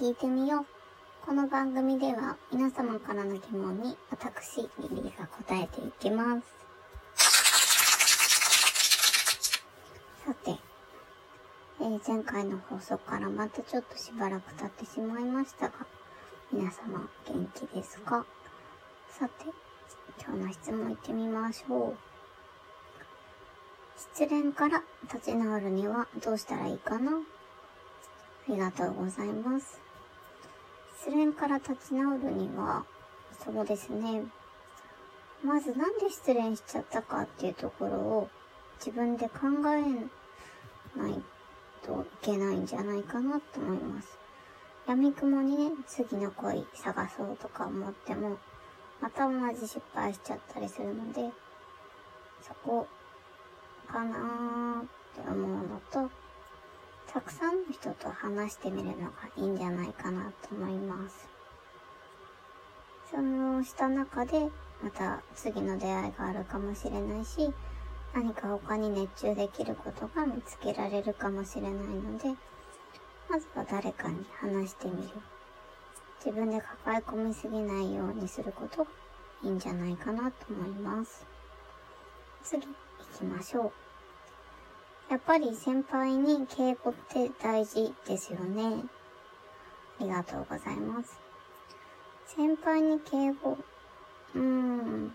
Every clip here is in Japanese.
聞いてみよう。この番組では皆様からの疑問に私、リリーが答えていきます。さて、えー、前回の放送からまたちょっとしばらく経ってしまいましたが、皆様元気ですか？さて、今日の質問いってみましょう。失恋から立ち直るにはどうしたらいいかな？ありがとうございます。失恋から立ち直るには、そうですね。まずなんで失恋しちゃったかっていうところを自分で考えないといけないんじゃないかなと思います。闇雲にね、次の恋探そうとか思っても、また同じ失敗しちゃったりするので、そこかなーって思うのと、たくさんの人と話してみるのがいいんじゃないかなと思います。そのした中で、また次の出会いがあるかもしれないし、何か他に熱中できることが見つけられるかもしれないので、まずは誰かに話してみる。自分で抱え込みすぎないようにすることがいいんじゃないかなと思います。次、行きましょう。やっぱり先輩に敬語って大事ですよね。ありがとうございます。先輩に敬語。うーん。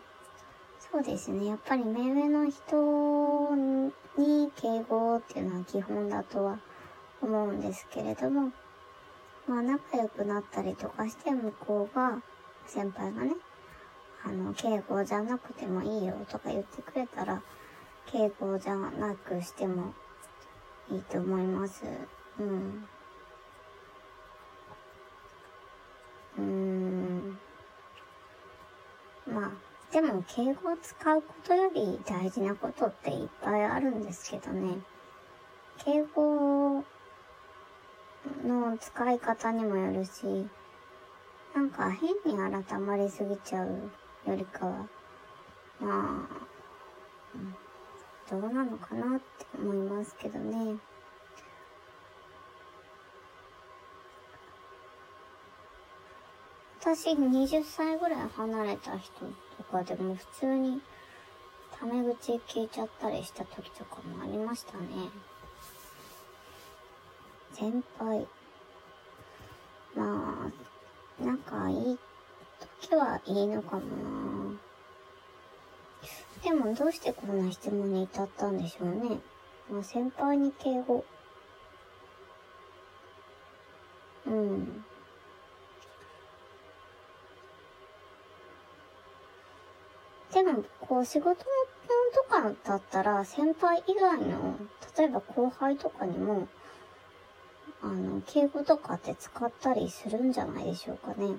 そうですね。やっぱり目上の人に敬語っていうのは基本だとは思うんですけれども、まあ仲良くなったりとかして向こうが、先輩がね、あの、敬語じゃなくてもいいよとか言ってくれたら、敬語じゃなくしてもいいと思います。うん。うーん。まあ、でも敬語を使うことより大事なことっていっぱいあるんですけどね。敬語の使い方にもよるし、なんか変に改まりすぎちゃうよりかは、まあ、うんどうなのかなって思いますけどね。私20歳ぐらい離れた人とかでも普通にタメ口聞いちゃったりした時とかもありましたね。先輩。まあ、仲いい時はいいのかもなでもどうしてこんな質問に至ったんでしょうね。まあ、先輩に敬語。うん。でも、こう、仕事のとかだったら、先輩以外の、例えば後輩とかにも、あの、敬語とかって使ったりするんじゃないでしょうかね。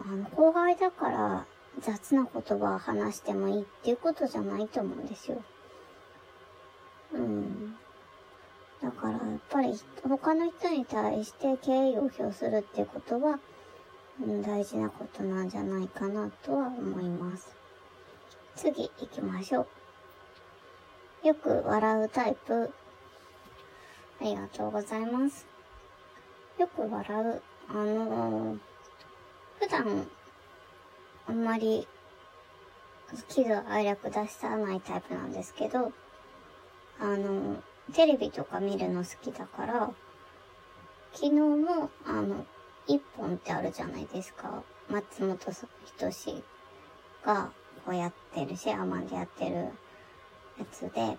あの、後輩だから、雑な言葉を話してもいいっていうことじゃないと思うんですよ。うん。だからやっぱり他の人に対して敬意を表するっていうことは、うん、大事なことなんじゃないかなとは思います。次行きましょう。よく笑うタイプ。ありがとうございます。よく笑う。あのー、普段あんまり喜怒哀楽出さないタイプなんですけど、あの、テレビとか見るの好きだから、昨日も、あの、一本ってあるじゃないですか。松本人志がこうやってる、シェアマンでやってるやつで、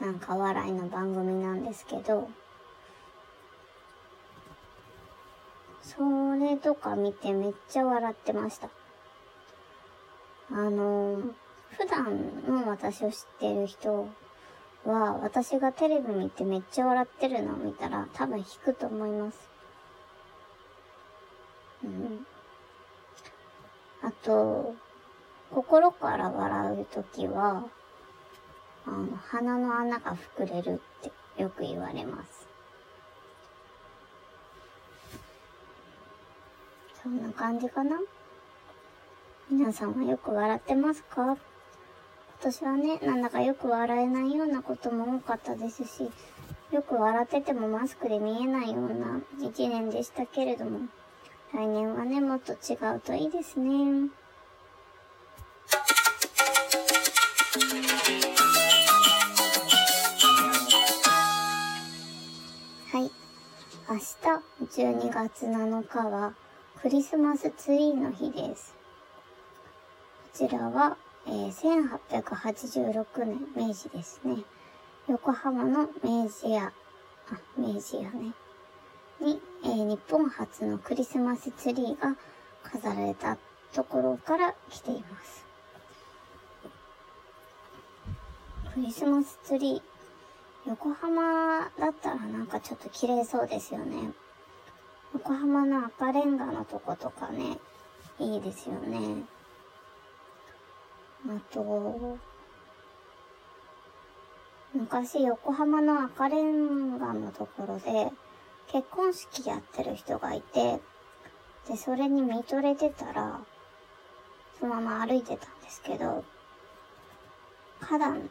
なんか笑いの番組なんですけど、それとか見てめっちゃ笑ってました。あの、普段の私を知ってる人は、私がテレビ見てめっちゃ笑ってるのを見たら多分引くと思います。うん。あと、心から笑うときは、あの、鼻の穴が膨れるってよく言われます。そんな感じかな？皆さんはよく笑ってますか？今年はね、なんだかよく笑えないようなことも多かったですし、よく笑っててもマスクで見えないような一年でしたけれども、来年はね、もっと違うといいですね。はい。明日、12月7日は、クリスマスツリーの日です。こちらは、えー、1886年、明治ですね。横浜の明治屋、あ、明治屋ね。に、えー、日本初のクリスマスツリーが飾られたところから来ています。クリスマスツリー、横浜だったらなんかちょっと綺麗そうですよね。横浜の赤レンガのとことかね、いいですよね。あと、昔横浜の赤レンガのところで結婚式やってる人がいて、で、それに見とれてたら、そのまま歩いてたんですけど、花壇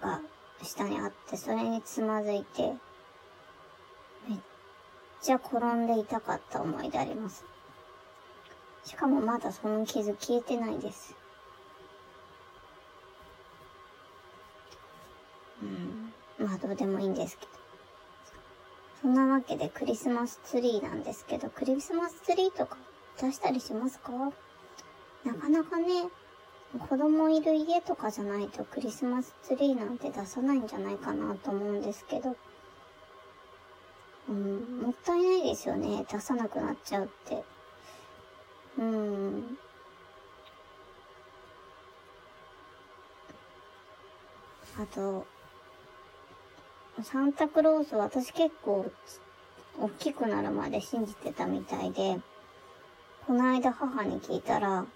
が下にあって、それにつまずいて、ちゃ転んで痛かった思い出あります。しかもまだその傷消えてないです。うん。まあどうでもいいんですけど。そんなわけでクリスマスツリーなんですけど、クリスマスツリーとか出したりしますか？なかなかね、子供いる家とかじゃないとクリスマスツリーなんて出さないんじゃないかなと思うんですけど、うん、もったいないですよね。出さなくなっちゃうって。うん。あと、サンタクロース私結構大きくなるまで信じてたみたいで、この間母に聞いたら、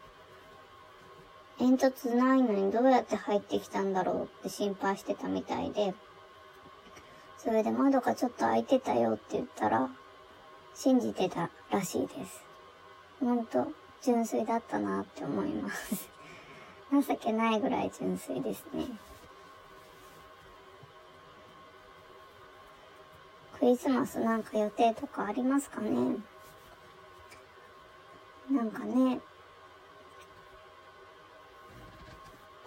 煙突ないのにどうやって入ってきたんだろうって心配してたみたいで、それで窓がちょっと開いてたよって言ったら、信じてたらしいです。ほんと、純粋だったなって思います 情けないぐらい純粋ですね。クリスマスなんか予定とかありますかね？なんかね、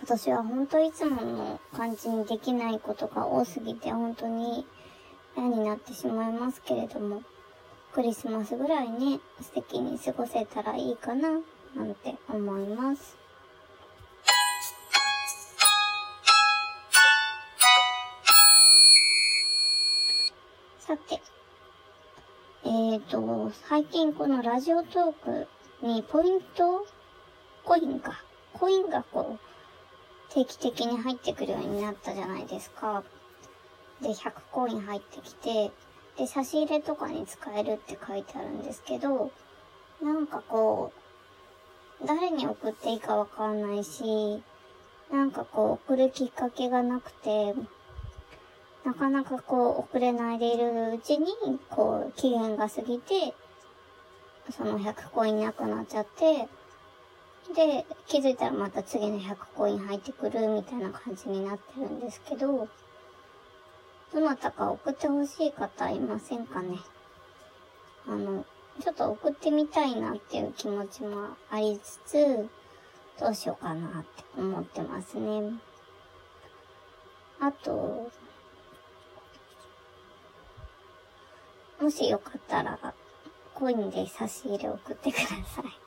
私は本当いつもの感じにできないことが多すぎて本当に嫌になってしまいますけれども、クリスマスぐらいね、素敵に過ごせたらいいかな、なんて思います。さて、えーと、最近このラジオトークにポイントコインか。コインがこう、定期的に入ってくるようになったじゃないですか。で、100コイン入ってきて、で、差し入れとかに使えるって書いてあるんですけど、なんかこう、誰に送っていいかわかんないし、なんかこう、送るきっかけがなくて、なかなかこう、送れないでいるうちに、こう、期限が過ぎて、その100コインなくなっちゃって、で、気づいたらまた次の100コイン入ってくるみたいな感じになってるんですけど、どなたか送ってほしい方いませんかね？あの、ちょっと送ってみたいなっていう気持ちもありつつ、どうしようかなって思ってますね。あと、もしよかったら、コインで差し入れ送ってください。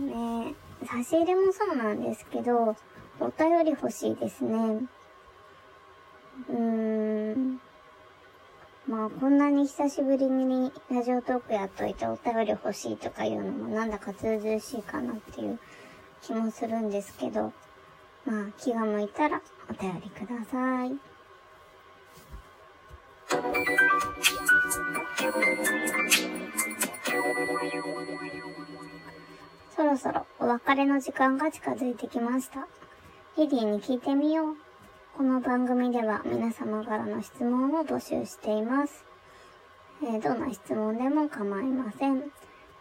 ね差し入れもそうなんですけど、お便り欲しいですね。うーん。まあ、こんなに久しぶりにラジオトークやっといてお便り欲しいとかいうのもなんだかずうずうしいかなっていう気もするんですけど、まあ、気が向いたらお便りください。お別れの時間が近づいてきました。リリーに聞いてみよう。この番組では皆様からの質問を募集しています。えー、どんな質問でも構いません。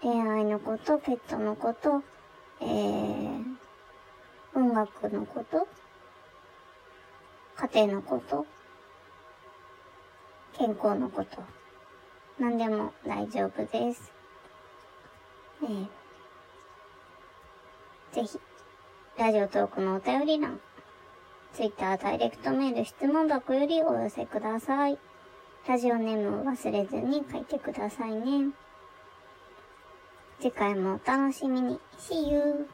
恋愛のこと、ペットのこと、えー、音楽のこと、家庭のこと、健康のこと、何でも大丈夫です。えー、ぜひ、ラジオトークのお便り欄、Twitter ダイレクトメール質問箱よりお寄せください。ラジオネームを忘れずに書いてくださいね。次回もお楽しみに。See you!